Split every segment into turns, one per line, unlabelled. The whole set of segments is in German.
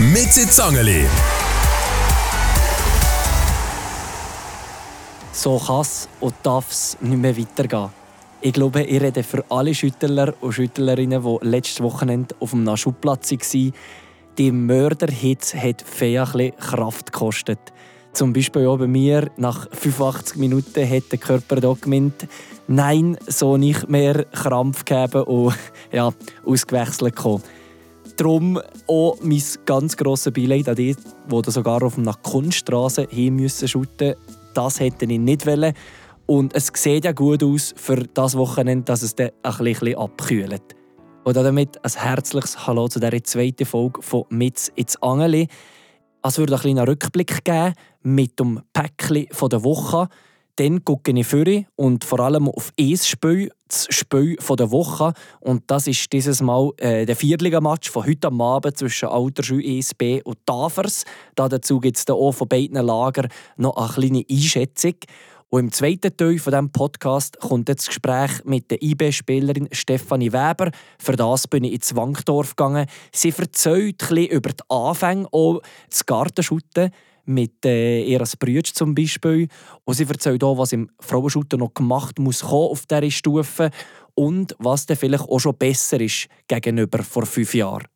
Mit Zangeli.
So kann es und darf es nicht mehr weitergehen. Ich glaube, ich rede für alle Schüttler und Schüttlerinnen, die letztes Wochenende auf dem Naschuplatz waren. Die Mörderhitze hat Fea Kraft gekostet. Zum Beispiel auch bei mir, nach 85 Minuten hat der Körper da gemeint, nein, so nicht mehr Krampf gegeben und ja, ausgewechselt gekommen. Darum auch mein ganz grosses Beileid an die, die sogar auf einer Kunststraße hin müssen shooten. Das hätte ich nicht wollen. Und es sieht ja gut aus für das Wochenende, dass es dann ein bisschen abkühlt. Und damit ein herzliches Hallo zu dieser zweiten Folge von «Mitz ins Angeli». Es würde einen kleinen Rückblick geben mit dem Päckchen der Woche. Dann gucke ich vor und vor allem auf das Spiel, das Spiel der Woche. Und das ist dieses Mal äh, der Viertliga-Match von heute am Abend zwischen Alterschule ESB und Tafers. Da dazu gibt es auch von beiden Lagern noch eine kleine Einschätzung. Und im zweiten Teil von diesem Podcast kommt das Gespräch mit der IB-Spielerin Stefanie Weber. Für das bin ich ins Wankdorf gegangen. Sie erzählt ein über die Anfänge, auch das Gartenschutten mit äh, ihrer Brüder zum Beispiel. Und sie erzählt auch, was im Frauenschutten noch gemacht muss auf dieser Stufe und was dann vielleicht auch schon besser ist gegenüber vor fünf Jahren.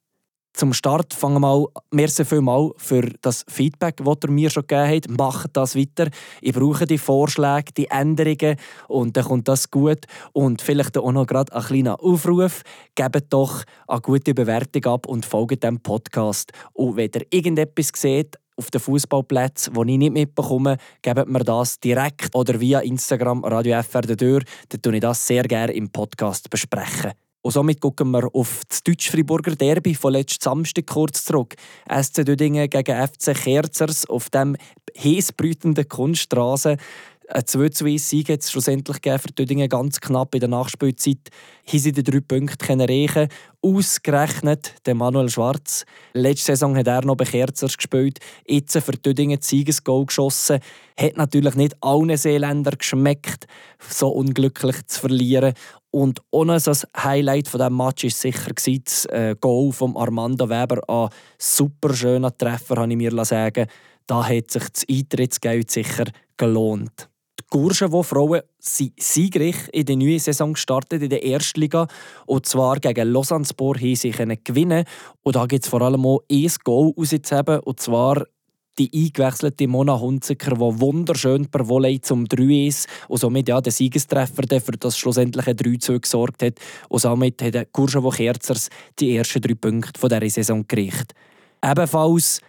Zum Start fangen wir mal, merci vielmal für das Feedback, das ihr mir schon gegeben habt. Macht das weiter. Ich brauche die Vorschläge, die Änderungen und dann kommt das gut. Und vielleicht auch noch gerade ein kleiner Aufruf. Gebt doch eine gute Bewertung ab und folgt dem Podcast. Und wenn ihr irgendetwas seht, auf den Fußballplätzen, die ich nicht mitbekomme, gebt mir das direkt oder via Instagram Radio FR durch. Dann tue ich das sehr gerne im Podcast besprechen. Und somit gucken wir auf das Deutsch-Friburger Derby von letzten Samstag kurz zurück. SC Dödingen gegen FC Kerzers auf dem heißbrütenden Kunststraße. Ein 2 2 Sieg hat schlussendlich für Dödingen ganz knapp in der Nachspielzeit. Hier sie die drei Punkte erreichen Ausgerechnet der Manuel Schwarz. Letzte Saison hat er noch bei Kerzers gespielt. Jetzt für Dödingen Siegesgoal geschossen. Hat natürlich nicht allen Seeländern geschmeckt, so unglücklich zu verlieren. Und ohne ein Highlight von diesem Match war sicher das äh, Goal von Armando Weber. Ein super schöner Treffer, habe ich mir sagen. Da hat sich das Eintrittsgeld sicher gelohnt. Die Gurschen, Frauen sind siegreich in der neuen Saison gestartet in der Erstliga. Und zwar gegen Lausanne-Spor haben sie gewinnen Und da gibt es vor allem auch ein Goal rauszuheben. Und zwar die eingewechselte Mona Hunziker, die wunderschön per Volley zum 3 ist und somit ja, der Siegestreffer, der für das schlussendliche 3 2 gesorgt hat. Und somit hat der Kurschavo Kerzers die ersten drei Punkte dieser Saison gekriegt. Ebenfalls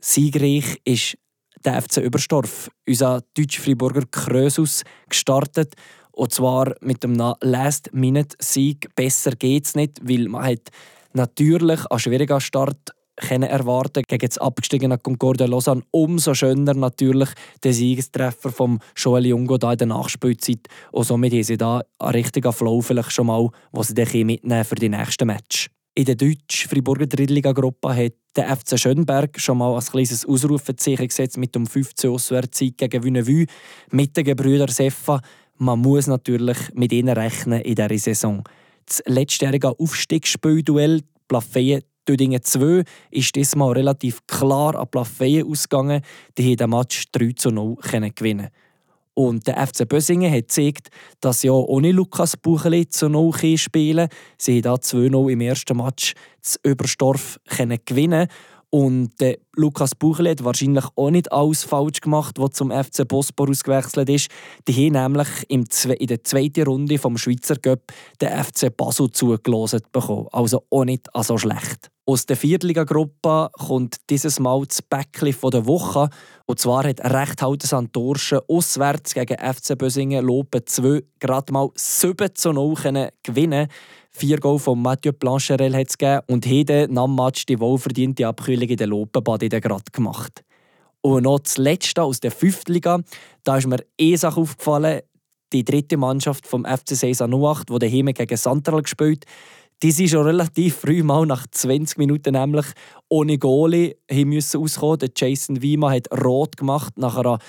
siegreich ist der FC Überstorf, unser deutsch-Friburger Krösus, gestartet. Und zwar mit dem Last-Minute-Sieg. Besser geht es nicht, weil man hat natürlich einen schwierigen Start können erwarten gegen das abgestiegene Concordia Lausanne. Umso schöner natürlich der Siegestreffer von Joel Jungo da in der Nachspielzeit. Und somit haben sie da einen richtigen Flow vielleicht schon mal, den sie mitnehmen für die nächsten Match. In der deutsch-Friburger Drittliga-Gruppe hat der FC Schönberg schon mal ein kleines Ausrufezeichen gesetzt mit dem 15 Auswärtssieg gegen Wünnevue mit den Gebrüdern Seffa. Man muss natürlich mit ihnen rechnen in dieser Saison. Das letztjährige Aufstiegsspielduell Plafeyen Dödingen 2 ist diesmal relativ klar an Plafeyen ausgegangen. Die haben den Match 3 zu 0 gewinnen und der FC Bösingen hat gezeigt, dass auch ohne Lukas Bucheli zu 0 spielen Sie haben 2-0 im ersten Match das Überstorf gewinnen und äh, Lukas Buchli hat wahrscheinlich auch nicht alles falsch gemacht, was zum FC Bosporus gewechselt ist. Die haben nämlich in der zweiten Runde vom Schweizer Cup den FC Basel zugelassen bekommen. Also auch nicht so schlecht. Aus der Viertliga-Gruppe kommt dieses Mal das Päckchen der Woche. Und zwar hat Rechthalter Santorschen auswärts gegen FC Bösingen Lopen 2 gerade mal 7 zu 0 gewinnen. Vier Goal von Mathieu Plancherel hat es gegeben. Und Hede nach dem Match die wohlverdiente Abkühlung in der Lopenbad gerade gemacht. Und noch das Letzte aus der fünften Liga, da ist mir eh Sache aufgefallen, die dritte Mannschaft vom FC Sesa 08, die daheim gegen Santeral gespielt Die sind schon relativ früh mal nach 20 Minuten nämlich ohne Goalie müssen auskommen. Der Jason Wiemann hat rot gemacht nach einer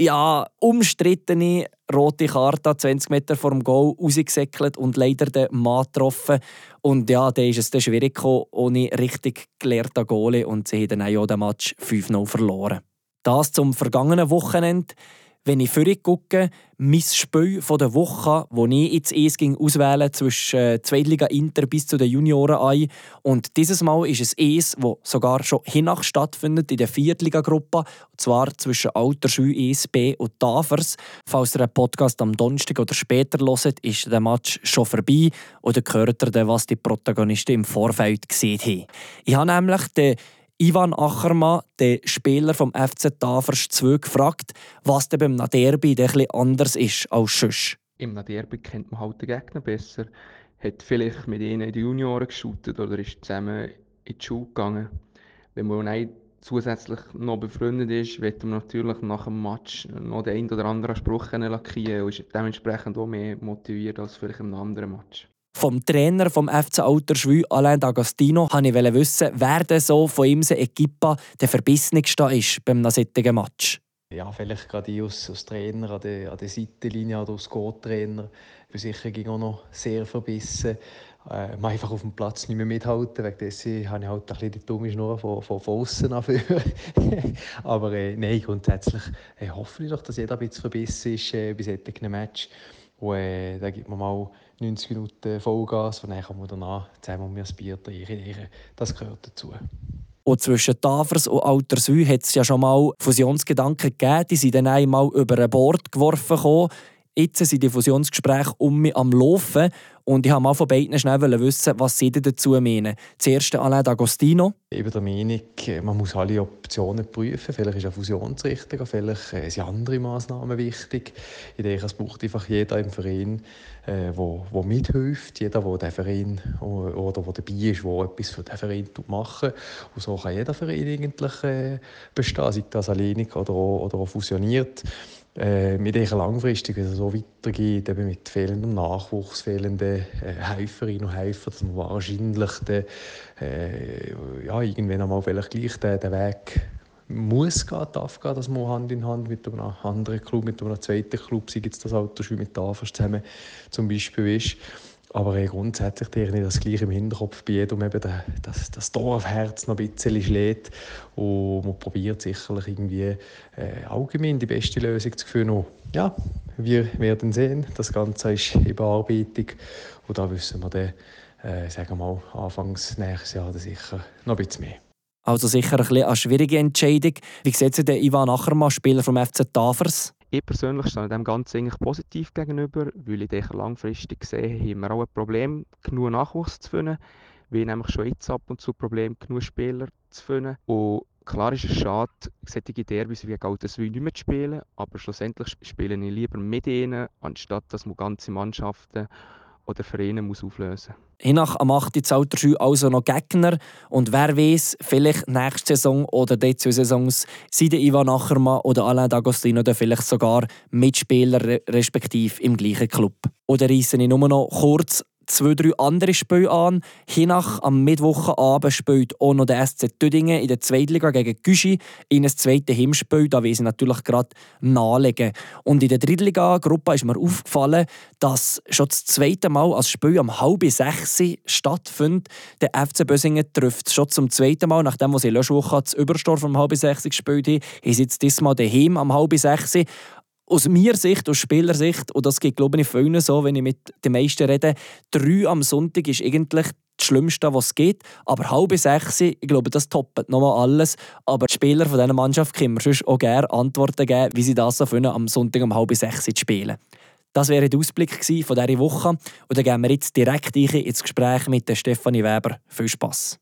ja, umstrittene rote Karte 20 Meter vor dem Goal rausgesäckelt und leider den Mann getroffen. Und ja, da ist es dann schwierig gekommen, ohne richtig gelehrten Goalie und sie haben dann auch den Match 5-0 verloren. Das zum vergangenen Wochenende. Wenn ich vorhin gucke, mein Spiel der Woche, wo ich jetzt es ging auswählen zwischen äh, Zweitliga Inter bis zu den Junioren ein. Und dieses Mal ist es es, wo sogar schon hinach stattfindet in der Viertliga-Gruppe. Und zwar zwischen Alterschü, ESB und Tafers. Falls ihr einen Podcast am Donnerstag oder später hört, ist der Match schon vorbei. Oder hört ihr was die Protagonisten im Vorfeld gesehen haben. Ich habe nämlich den Ivan Achermann, der Spieler vom FC Tafers 2, gefragt, was denn beim Derby etwas anders ist als sonst.
Im Derby kennt man halt den Gegner besser, hat vielleicht mit ihnen in den Junioren geshootet oder ist zusammen in die Schule gegangen. Wenn man nicht zusätzlich noch befreundet ist, wird man natürlich nach dem Match noch den einen oder anderen Spruch lackieren und ist dementsprechend auch mehr motiviert als vielleicht einem anderen Match.
Vom Trainer vom FC Alterschwü, Alain D'Agostino, wollte ich wissen, wer denn so von ihm Equipa der verbissenste ist beim solchen Match.
Ja, vielleicht gerade ich als, als Trainer an der, an der Seitenlinie oder als Co-Trainer. Ich bin sicher auch noch sehr verbissen. Äh, einfach auf dem Platz nicht mehr mithalten. Wegen dessen habe ich halt ein bisschen die dumme Schnur von, von, von außen Aber äh, nein, grundsätzlich äh, hoffe ich doch, dass jeder ein bisschen verbissen ist äh, bei solchen Match. Und äh, da gibt man mal 90 Minuten Vollgas und dann kann man danach zusammen ein Bier trinken. Das gehört dazu.
Und zwischen Tafers und Alterswü hat es ja schon mal Fusionsgedanken gegeben. Die sind dann einmal über ein Bord geworfen. Jetzt sind die Fusionsgespräche um mich am Laufen. Und ich wollte mal von beiden schnell wissen, was sie dazu meinen. Zuerst Alain D'Agostino.
Ich bin der Meinung, man muss alle Optionen prüfen. Vielleicht ist eine Fusion das Richtige, vielleicht äh, sind andere Massnahmen wichtig. Ich denke, es braucht einfach jeder im Verein, der äh, mithilft, jeder, der den Verein oder der dabei ist, der etwas für den Verein machen Und so kann jeder Verein eigentlich äh, bestehen, sei das alleinig oder, oder auch fusioniert. Äh, wir denken langfristig, wenn es so weitergeht, eben mit fehlendem Nachwuchs, fehlenden äh, Helferinnen und Helfern, dass man wahrscheinlich den, äh, ja, irgendwann einmal vielleicht gleich den, den Weg muss gehen, darf gehen, dass man Hand in Hand mit einem anderen Club, mit einem zweiten Club, sei jetzt das schon mit Tafers zusammen zum Beispiel ist. Aber äh, grundsätzlich denke ich, das gleiche im Hinterkopf bei jedem eben das, das Dorfherz noch ein bisschen schlägt. Und man probiert sicherlich irgendwie äh, allgemein die beste Lösung zu finden. Und ja, wir werden sehen. Das Ganze ist in Bearbeitung. Und da wissen wir dann, äh, sagen wir mal, Anfangs nächstes Jahr sicher noch ein bisschen mehr.
Also sicher ein bisschen eine schwierige Entscheidung. Wie sieht es denn Ivan Achermann, Spieler vom FC Tafers?
Ich persönlich stehe dem Ganzen eigentlich positiv gegenüber, weil ich denke, langfristig gesehen haben wir auch ein Problem, genug Nachwuchs zu finden. Wir nämlich schon jetzt ab und zu Probleme, genug Spieler zu finden. Und klar ist es schade, solche Derbys wie Galtaswil nicht mehr zu spielen, aber schlussendlich spiele ich lieber mit ihnen, anstatt dass man ganze Mannschaften oder Vereine muss auflösen muss.
Hinach am 8. Zauterschü also noch Gegner. Und wer weiß, vielleicht nächste Saison oder die zwei Saisons sind Ivan Achermann oder Alain D'Agostino dann vielleicht sogar Mitspieler respektive im gleichen Club. Oder reisse ich nur noch kurz zwei, drei andere Spiele an. Hinach am Mittwochabend spielt auch noch der SC Tüdingen in der Zweitliga gegen Güschi in ein zweites Heimspiel. Da will ich natürlich gerade nahelegen. Und in der Drittliga-Gruppe ist mir aufgefallen, dass schon das zweite Mal als Spiel am halb sechs stattfindet. Der FC Bösingen trifft schon zum zweiten Mal, nachdem sie letzte Woche das Überstorf am halb sechs gespielt haben, ist jetzt diesmal daheim am halb sechs aus meiner Sicht, aus Spielersicht, und das geht glaube ich vielen so, wenn ich mit den meisten rede, drei am Sonntag ist eigentlich das Schlimmste, was es geht. Aber halb sechs, ich glaube, das toppt nochmal alles. Aber die Spieler von dieser Mannschaft können mir sonst auch gerne Antworten geben, wie sie das so finden, am Sonntag um halb sechs zu spielen. Das wäre der Ausblick von dieser Woche. Und dann gehen wir jetzt direkt ins Gespräch mit Stefanie Weber. Viel Spass!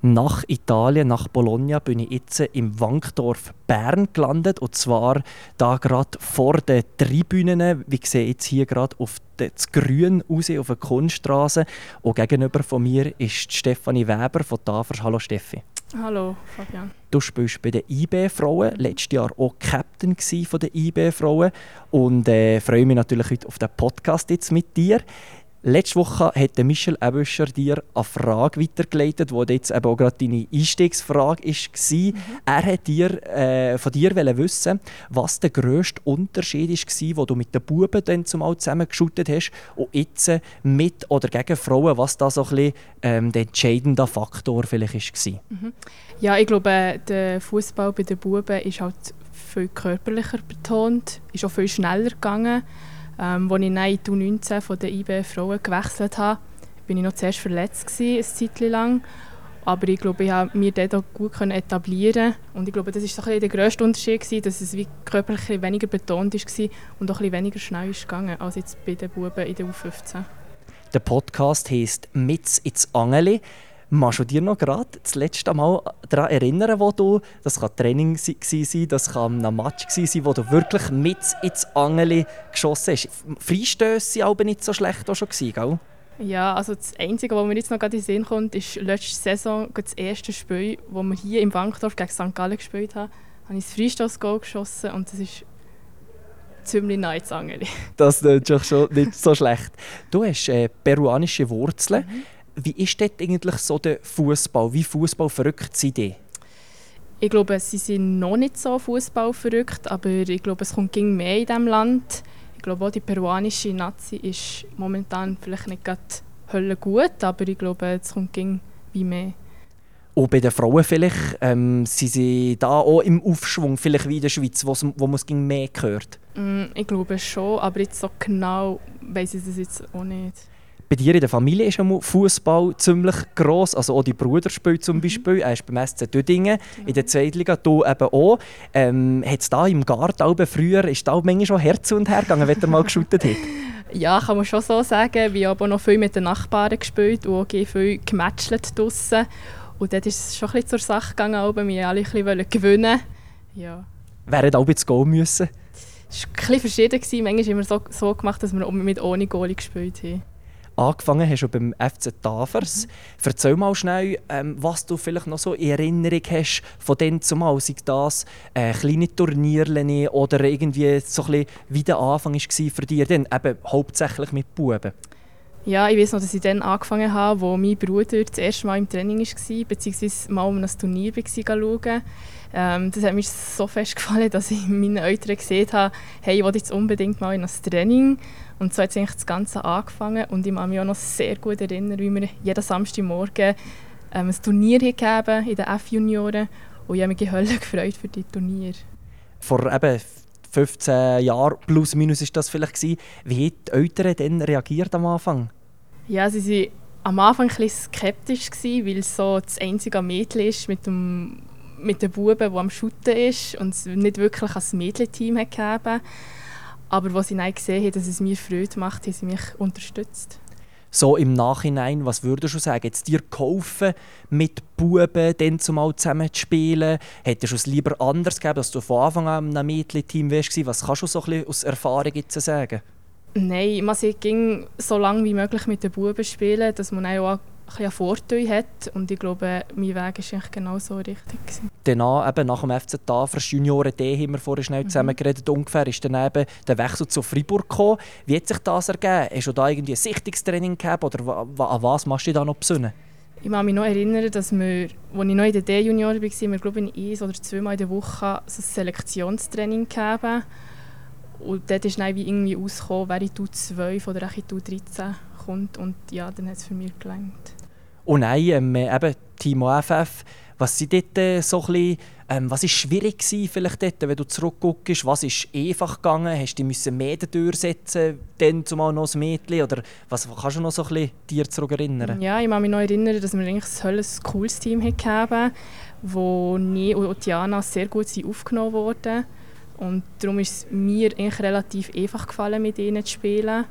Nach Italien, nach Bologna, bin ich jetzt im Wankdorf Bern gelandet. Und zwar da gerade vor den Tribünen. Wie sehe jetzt hier gerade auf das Grün raus, auf der Kunststraße. Und gegenüber von mir ist Stefanie Weber von Tafers. Hallo Steffi.
Hallo Fabian.
Du spielst bei den IB-Frauen, letztes Jahr auch Captain von den IB-Frauen und äh, freue mich natürlich heute auf den Podcast jetzt mit dir. Letzte Woche hat Michel Ebüscher dir eine Frage weitergeleitet, die jetzt eben auch gerade deine Einstiegsfrage war. Mhm. Er hat dir, äh, von dir wissen, was der grösste Unterschied war, wo du mit den Buben dann zumal zusammengeschuttet hast und jetzt mit oder gegen Frauen, was da so ein bisschen ähm, der entscheidende Faktor vielleicht war. Mhm.
Ja, ich glaube, der Fußball bei den Buben ist halt viel körperlicher betont, ist auch viel schneller gegangen. Ähm, als ich dann in die U19 von der IB Frauen gewechselt habe, war ich noch zuerst verletzt, gewesen, eine Zeit lang. Aber ich glaube, ich habe mir dort gut etablieren Und ich glaube, das war der grösste Unterschied, gewesen, dass es wie körperlich weniger betont war und auch weniger schnell ist gegangen als jetzt bei den Buben in der U15.
Der Podcast heisst «Mitz ins Angeli». Machst du dir noch gerade das letzte Mal daran erinnern, wo du, das kann Training sein, das kann ein Match sein, wo du wirklich mit ins Angeli geschossen hast? Freistöße waren nicht so schlecht auch schon, gell?
Ja, also das Einzige, was mir jetzt noch gerade in den Sinn kommt, ist letzte Saison das erste Spiel, das wir hier im Bankdorf gegen St. Gallen gespielt haben. Da habe ich das Freistoß-Goal geschossen und das ist ziemlich nah ins Angeli.
Das ist schon nicht so schlecht. Du hast äh, peruanische Wurzeln. Mhm. Wie ist dort eigentlich so der Fußball? Wie Fußball verrückt sind die?
Ich glaube, sie sind noch nicht so Fußball verrückt, aber ich glaube, es kommt ging mehr in diesem Land. Ich glaube auch die peruanische Nazi ist momentan vielleicht nicht gerade Hölle gut, aber ich glaube, es kommt ging wie mehr.
Und bei den Frauen vielleicht, ähm, sind sie da auch im Aufschwung, vielleicht wie in der Schweiz, wo, wo man es mehr gehört?
Mm, ich glaube schon, aber jetzt so genau weiß ich das jetzt auch nicht
bei dir in der Familie ist Fußball ziemlich gross. Also auch dein Bruder spielt zum mhm. Beispiel. Er ist beim SC Dödingen in der Zweitliga, du eben auch. Ähm, hat es da im Garten früher, ist da manchmal schon Herz und Her gegangen, wenn er mal geschootet hat?
Ja, kann man schon so sagen. Wir haben aber noch viel mit den Nachbarn gespielt und auch viel gematcht draussen. Und dort ist es schon ein bisschen zur Sache gegangen, aber wir alle ein bisschen gewinnen ja.
Hat auch jetzt gehen müssen?
Es war ein bisschen verschieden. Manchmal haben wir so, so gemacht, dass wir mit ohne Goalie gespielt haben
angefangen hast du beim FC Tafers. Mhm. Erzähl mal schnell, ähm, was du vielleicht noch so in Erinnerung hast von dem zumal, sei das äh, kleine Turniere oder irgendwie so ein bisschen, wie der Anfang war für dich, dann eben hauptsächlich mit Buben.
Ja, ich weiß noch, dass ich dann angefangen habe, wo mein Bruder das erste Mal im Training war, beziehungsweise mal um ein Turnier war schauen. Ähm, das hat mir so fest gefallen, dass ich meinen Eltern gesehen habe, hey, ich will jetzt unbedingt mal in ein Training. Und so hat eigentlich das Ganze angefangen und ich kann mich auch noch sehr gut erinnern, wie wir jeden Samstagmorgen ähm, ein Turnier gegeben in den F-Junioren und ich habe mich Hölle gefreut für die Turnier.
Vor eben 15 Jahren plus minus ist das vielleicht gewesen. Wie haben die Eltern denn reagiert am Anfang?
Ja, sie waren am Anfang ein bisschen skeptisch, gewesen, weil so das einzige Mädchen ist mit dem mit den Buben, der am Schutten ist und es nicht wirklich als Mädchenteam gegeben aber als sie dann gesehen haben, dass es mir Freude macht, haben sie mich unterstützt.
So im Nachhinein, was würdest du sagen? Jetzt dir geholfen, mit Buben dann zumal zusammen zu spielen? Hättest du es lieber anders gegeben, dass du von Anfang an einem Mädchenteam warst? Was kannst du so ein bisschen aus Erfahrung jetzt sagen?
Nein, man ging so lange wie möglich mit den Buben spielen, dass man auch ein Vorteil hat. Und ich glaube, mein Weg war eigentlich genau so richtig.
Danach, eben nach dem FC Tafers Junioren D haben wir vorher schnell mhm. zusammen geredet, ungefähr ist dann eben der Wechsel zu Freiburg gekommen. Wie hat sich das ergeben? Hast du da irgendwie ein Sichtungstraining gehabt oder an was machst du da noch besinnen?
Ich kann mich noch erinnern, dass wir, als ich noch in der D-Junior war, wir glaube ich, ein oder zweimal in der Woche so ein Selektionstraining gegeben. Und dort ist dann wie irgendwie ausgekommen, wer in U12 oder in U13 kommt. Und ja, dann hat es für mich gelangt.
Und nein, ähm, eben Timo FF, was sind dort äh, so bisschen, ähm, was ist schwierig gewesen, vielleicht dort, wenn du zurückguckst? Was ist einfach gegangen? Hast du dich mehr durchsetzen dann zumal noch ein Mädchen? Oder was kannst du noch so ein bisschen dir zurück erinnern?
Ja, ich kann mich noch erinnern, dass wir eigentlich ein cooles Team hatten, wo nie und Diana sehr gut aufgenommen wurden. Und darum ist es mir eigentlich relativ einfach gefallen, mit ihnen zu spielen.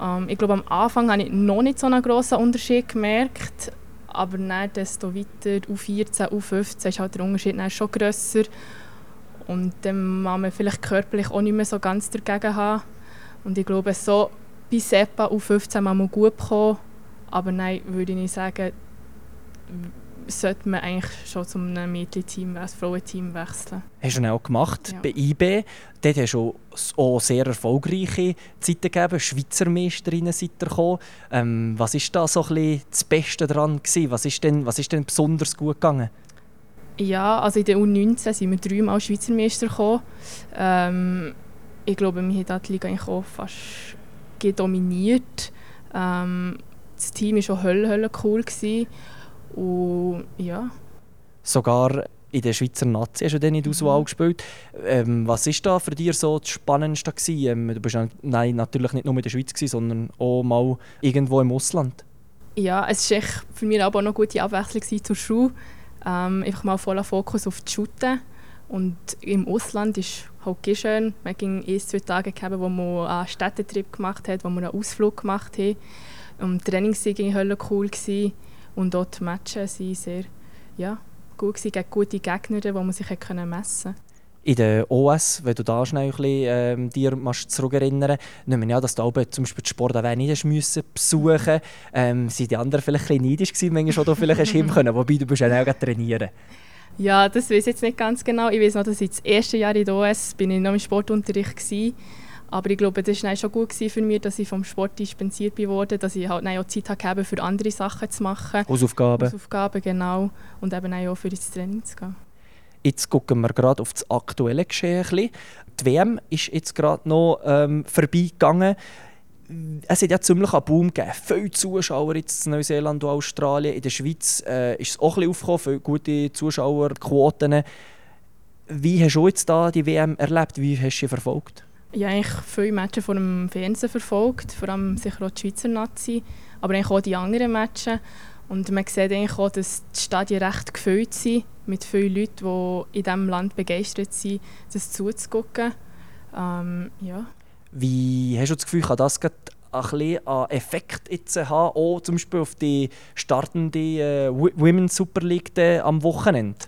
Ähm, ich glaube, am Anfang habe ich noch nicht so einen grossen Unterschied gemerkt, aber dann, desto weiter, U14, U15 ist halt der Unterschied dann schon grösser. Und dann muss man vielleicht körperlich auch nicht mehr so ganz dagegen haben. Und ich glaube, so bei SEPA U15 muss man gut kommen, aber nein, würde ich nicht sagen, sollte man eigentlich schon zum Mädchenteam, als Frauenteam wechseln.
Hast du auch gemacht
Ja.
bei IB. Dort hast du auch sehr erfolgreiche Zeiten gegeben. Schweizer Meisterinnen seid ihr gekommen. Ähm, was ist da so ein bisschen das Beste daran gewesen? Was ist denn, was ist denn besonders gut gegangen?
Ja, also in der U19 sind wir dreimal Schweizer Meister gekommen. Ähm, ich glaube, wir haben die Liga eigentlich auch fast gedominiert. Ähm, das Team war schon hölle, hölle cool. Gewesen. Und ja,
Sogar in der Schweizer Nazi hast du dann in der Auswahl
Mhm.
gespielt. Ähm, was ist da für dich so das Spannendste gewesen? Ähm, du bist nein, natürlich nicht nur in der Schweiz, gewesen, sondern auch mal irgendwo im Ausland.
ja es war für mich aber auch noch eine gute Abwechslung zur Schule. Ähm, einfach mal voller Fokus auf die Shooten. Und im Ausland ist halt schön. Wir hatten ein, zwei Tage, gehabt, wo man einen Städtetrip gemacht hat, wo wir einen Ausflug gemacht haben. Und die Trainings waren hölle cool. Gewesen. Und dort die Matches waren sehr ja, gut gewesen, gegen gute Gegner, die man sich messen konnte.
In der OS, wenn du da schnell ein bisschen, ähm, dir zurückerinnern nehmen wir ja, dass du auch zum Beispiel die Sport auch nicht müssen besuchen ähm, Sind die anderen vielleicht ein bisschen neidisch gewesen, manchmal, wo du vielleicht hast hin können, wobei du bist ja auch trainieren.
Ja, das weiß ich jetzt nicht ganz genau. Ich weiß noch, dass ich das erste Jahr in der OS bin ich noch im Sportunterricht war. Aber ich glaube, das war schon gut für mich, dass ich vom Sport dispensiert wurde, dass ich halt auch Zeit habe, für andere Sachen zu machen.
Hausaufgaben.
Hausaufgaben, genau. Und eben auch für ins Training zu gehen.
Jetzt gucken wir gerade auf das aktuelle Geschehen. Die WM ist jetzt gerade noch ähm, vorbeigegangen. Es hat ja ziemlich einen Boom gegeben. Viele Zuschauer jetzt in Neuseeland und Australien. In der Schweiz äh, ist es auch ein bisschen aufgekommen, viele gute Zuschauerquoten. Wie hast du jetzt da die WM erlebt? Wie hast du sie verfolgt?
Ich habe eigentlich viele Matches vor dem Fernsehen verfolgt, vor allem sicher auch die Schweizer Nazi, aber eigentlich auch die anderen Matches. Und man sieht eigentlich auch, dass die Stadien recht gefüllt sind, mit vielen Leuten, die in diesem Land begeistert sind, das zuzugucken. Ähm, ja.
Wie hast du das Gefühl, kann das ein bisschen an Effekt jetzt haben, auch zum Beispiel auf die startende äh, Wo- Women's Super League am Wochenende?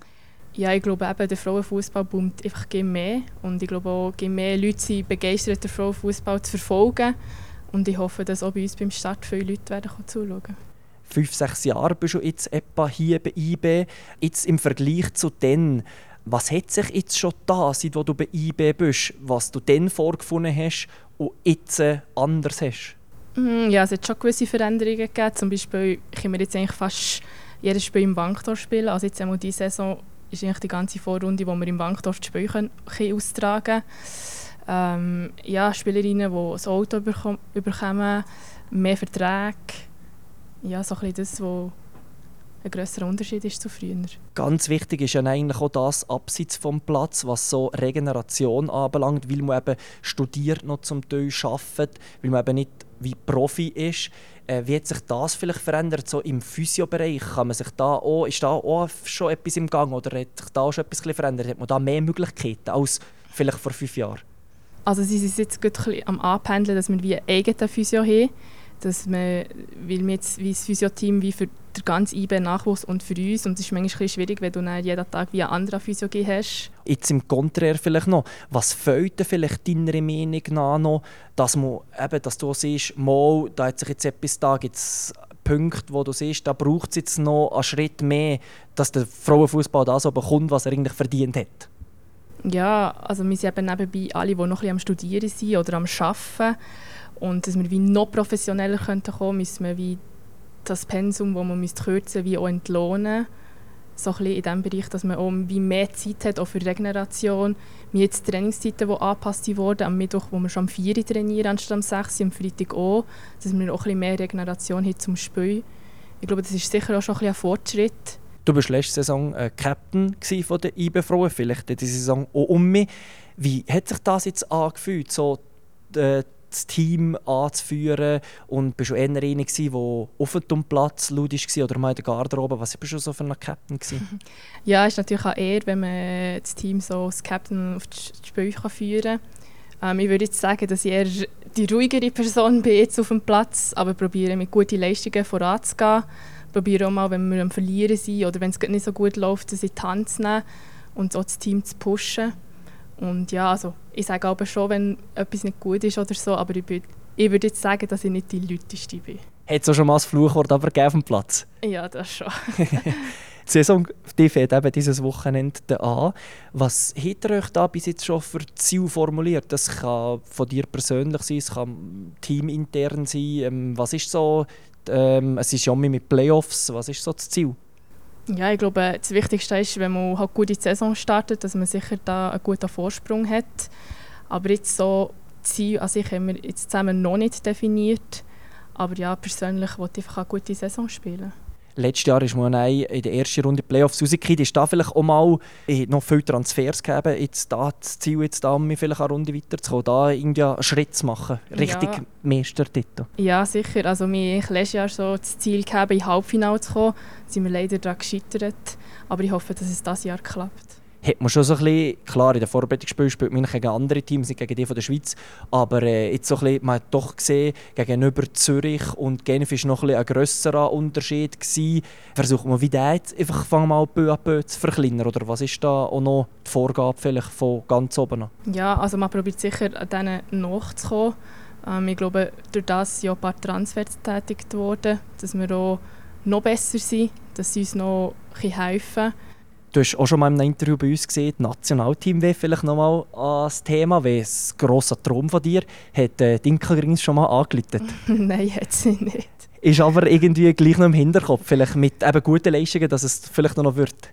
Ja, ich glaube eben, der Frauenfußball boomt einfach mehr. Und ich glaube auch, mehr Leute sind begeistert, den Frauenfußball zu verfolgen. Und ich hoffe, dass auch bei uns beim Start viele Leute werden zuschauen
fünf, sechs Jahre bist du jetzt etwa hier bei IB. Jetzt im Vergleich zu dann, was hat sich jetzt schon da, seit du bei IB bist, was du dann vorgefunden hast und jetzt äh, anders hast?
Mm, Ja, es hat schon gewisse Veränderungen gegeben. Zum Beispiel können wir jetzt eigentlich fast jedes Spiel im Banktor spielen. Also jetzt einmal diese Saison ist eigentlich die ganze Vorrunde, wo wir im Banktor die Spiele können, austragen ähm, Ja, Spielerinnen, die das Auto bekommen, mehr Verträge. Ja, so ein bisschen das, was ein grösserer Unterschied ist zu früher.
Ganz wichtig ist ja eigentlich auch das abseits vom Platz, was so Regeneration anbelangt, weil man eben studiert noch zum Teil arbeitet, weil man eben nicht wie Profi ist. Äh, wie hat sich das vielleicht verändert, so im Physiobereich? Kann man sich da auch, ist da auch schon etwas im Gang oder hat sich da auch schon etwas verändert? Hat man da mehr Möglichkeiten als vielleicht vor fünf Jahren?
Also sie sind jetzt bisschen am Anpendeln, dass wir wie einen eigenen Physio haben. Dass wir, weil wir jetzt wie das Physio-Team wie für den ganzen IB-Nachwuchs und für uns. Und es ist manchmal ein schwierig, wenn du dann jeden Tag wie einen anderen Physio hast.
Jetzt im Konträr vielleicht noch, was fehlt denn vielleicht deiner Meinung nach noch, dass, man, eben, dass du siehst, mal, da hat sich jetzt etwas da, gibt es Punkte, wo du siehst, da braucht es jetzt noch einen Schritt mehr, dass der Frauenfußball das so bekommt, was er eigentlich verdient hat?
Ja, also wir sind eben nebenbei alle, die noch ein bisschen am Studieren sind oder am Arbeiten. Und dass wir wie noch professioneller könnten kommen, müssen wir wie das Pensum, das man müsste kürzen wie auch entlohnen. So ein in dem Bereich, dass man auch wie mehr Zeit hat, auch für Regeneration. Wir haben jetzt Trainingszeiten, die angepasst wurden. Am Mittwoch, wo wir schon am 4 Uhr trainieren, anstatt am 6 Uhr, am Freitag auch. Dass wir auch ein mehr Regeneration haben zum Spielen. Ich glaube, das ist sicher auch schon ein, ein Fortschritt.
Du warst letzte Saison äh, Captain der IB Frauen, vielleicht diese Saison auch um mich. Wie hat sich das jetzt angefühlt, so äh, das Team anzuführen und bist du eher einer, der auf dem Platz laut war oder mal in der Garderobe? Was bist du so für ein Captain? Gewesen?
Ja, es ist natürlich auch eher, wenn man das Team so als Captain auf das Spiel führen kann. Ähm, ich würde jetzt sagen, dass ich eher die ruhigere Person bin jetzt auf dem Platz, aber probiere mit guten Leistungen voranzugehen. Probiere auch mal, wenn wir am Verlieren sind oder wenn es nicht so gut läuft, dass ich die Hand zu nehmen und auch das Team zu pushen. Und ja, also ich sage aber schon, wenn etwas nicht gut ist oder so, aber ich, bin, ich würde jetzt sagen, dass ich nicht die Lauteste bin.
Hat es auch schon mal das Fluchwort aber auf dem Platz?
Ja, das schon.
Die Saison die fängt eben dieses Wochenende an. Was hat ihr euch da bis jetzt schon für Ziel formuliert? Das kann von dir persönlich sein, es kann teamintern sein. Ähm, was ist so, ähm, es ist ja mit Playoffs, was ist so das Ziel?
Ja, ich glaube, das Wichtigste ist, wenn man halt gut in die Saison startet, dass man sicher da einen guten Vorsprung hat. Aber jetzt so Ziel an sich haben wir jetzt zusammen noch nicht definiert. Aber ja, persönlich wollte ich einfach eine gute Saison spielen.
Letztes Jahr ist Monei in der ersten Runde Playoffs rausgekommen. Ist da vielleicht auch mal eh, noch viele Transfers gegeben? Jetzt da das Ziel, jetzt da um vielleicht eine Runde weiterzukommen, da irgendwie einen Schritt zu machen, richtig ja. Meistertitel?
Ja, sicher. Also wir hatten letztes Jahr so das Ziel gehabt, in Halbfinale zu kommen. Da sind wir leider daran gescheitert. Aber ich hoffe, dass es dieses Jahr klappt
hat man schon so ein bisschen, klar, in den Vorbereitungsspielen spielt man gegen andere Teams, nicht gegen die von der Schweiz, aber äh, jetzt so ein bisschen, man hat doch gesehen, gegenüber Zürich und Genf war noch ein, ein grösserer Unterschied. Gewesen. Versucht man wie jetzt einfach mal peu à peu zu verkleinern, oder was ist da auch noch die Vorgabe vielleicht von ganz oben an?
Ja, also man probiert sicher an denen nachzukommen. Ähm, ich glaube, durch das sind ein paar Transfers getätigt worden, dass wir auch noch besser sind, dass sie uns noch helfen können
Du hast auch schon mal in einem Interview bei uns gesehen, das Nationalteam wäre vielleicht noch mal das Thema, wie ein grosser Traum von dir. Hat äh, Dinkelgrins schon mal angeleitet?
Nein, hat sie nicht.
Ist aber irgendwie gleich noch im Hinterkopf, vielleicht mit eben guten Leistungen, dass es vielleicht noch wird?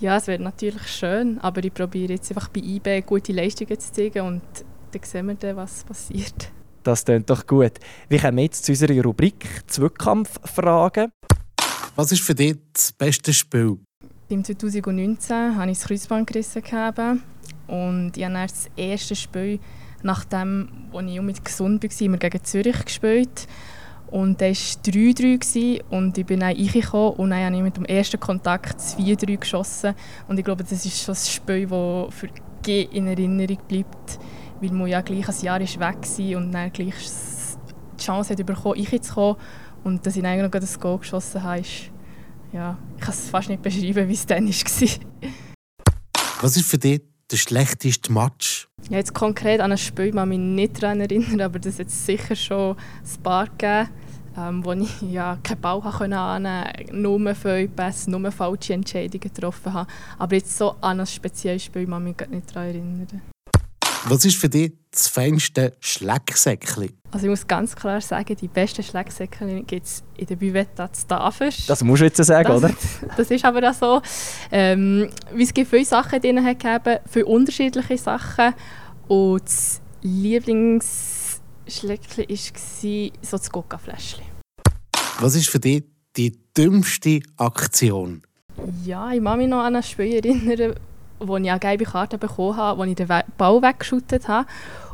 Ja, es wäre natürlich schön, aber ich probiere jetzt einfach bei eBay gute Leistungen zu zeigen und dann sehen wir dann, was passiert.
Das klingt doch gut. Wir kommen jetzt zu unserer Rubrik Zweikampffragen.
Was ist für dich das beste Spiel?
Im 2019 habe ich das Kreuzband gerissen und ich habe das erste Spiel, nachdem als ich mit gesund war, immer gegen Zürich gespielt. Und da war 3-3 und ich bin dann reingekommen und dann habe ich mit dem ersten Kontakt 4-3 geschossen. Und ich glaube, das ist schon ein Spiel, das für G in Erinnerung bleibt, weil man ja gleich ein Jahr ist weg war und dann gleich die Chance hat bekommen, reinzukommen. Und dass ich dann noch das Goal geschossen habe, ja, ich kann es fast nicht beschreiben, wie es dann war.
Was ist für dich der schlechteste Match?
Ja, jetzt konkret an ein Spiel kann ich mich nicht daran erinnern, aber das hat sicher schon ein paar gegeben, ähm, wo ich ja, keinen Ball annehmen konnte, nur Fehlpässe, nur falsche Entscheidungen getroffen habe. Aber jetzt so an ein spezielles Spiel kann ich mich nicht daran erinnern.
Was ist für dich das feinste Schlecksäckchen?
Also ich muss ganz klar sagen, die besten Schlecksäckchen gibt es in der Buvette zu Tafels.
Das musst du jetzt sagen,
das,
oder?
Das ist aber auch so. Ähm, es gibt viele Sachen drin, gegeben, viele unterschiedliche Sachen. Und das Lieblingsschleckchen war so das Coca-Fläschchen.
Was ist für dich die dümmste Aktion?
Ja, ich kann mich noch an ein Spiel erinnern, wo ich eine gelbe Karte bekommen habe, wo ich den Ball weggeschüttet habe.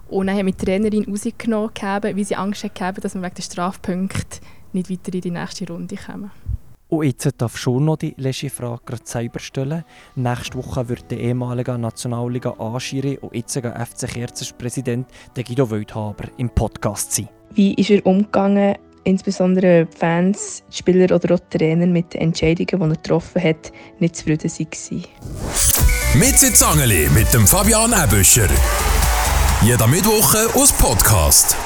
Und dann haben wir die Trainerin rausgenommen, weil sie Angst hatte, dass wir wegen der Strafpunkte nicht weiter in die nächste Runde kommen.
Und jetzt darf schon noch die letzte Frage gerade selber stellen. Nächste Woche wird der ehemalige Nationalliga Anschiri und jetziger FC Kerzers Präsident Guido Wildhaber im Podcast sein.
Wie ist er umgegangen, insbesondere die Fans, die Spieler oder auch die Trainer mit den Entscheidungen, die er getroffen hat, nicht zufrieden waren?
Mit Zangeli mit dem Fabian Ebüscher. Jeder Mittwoch aus Podcast.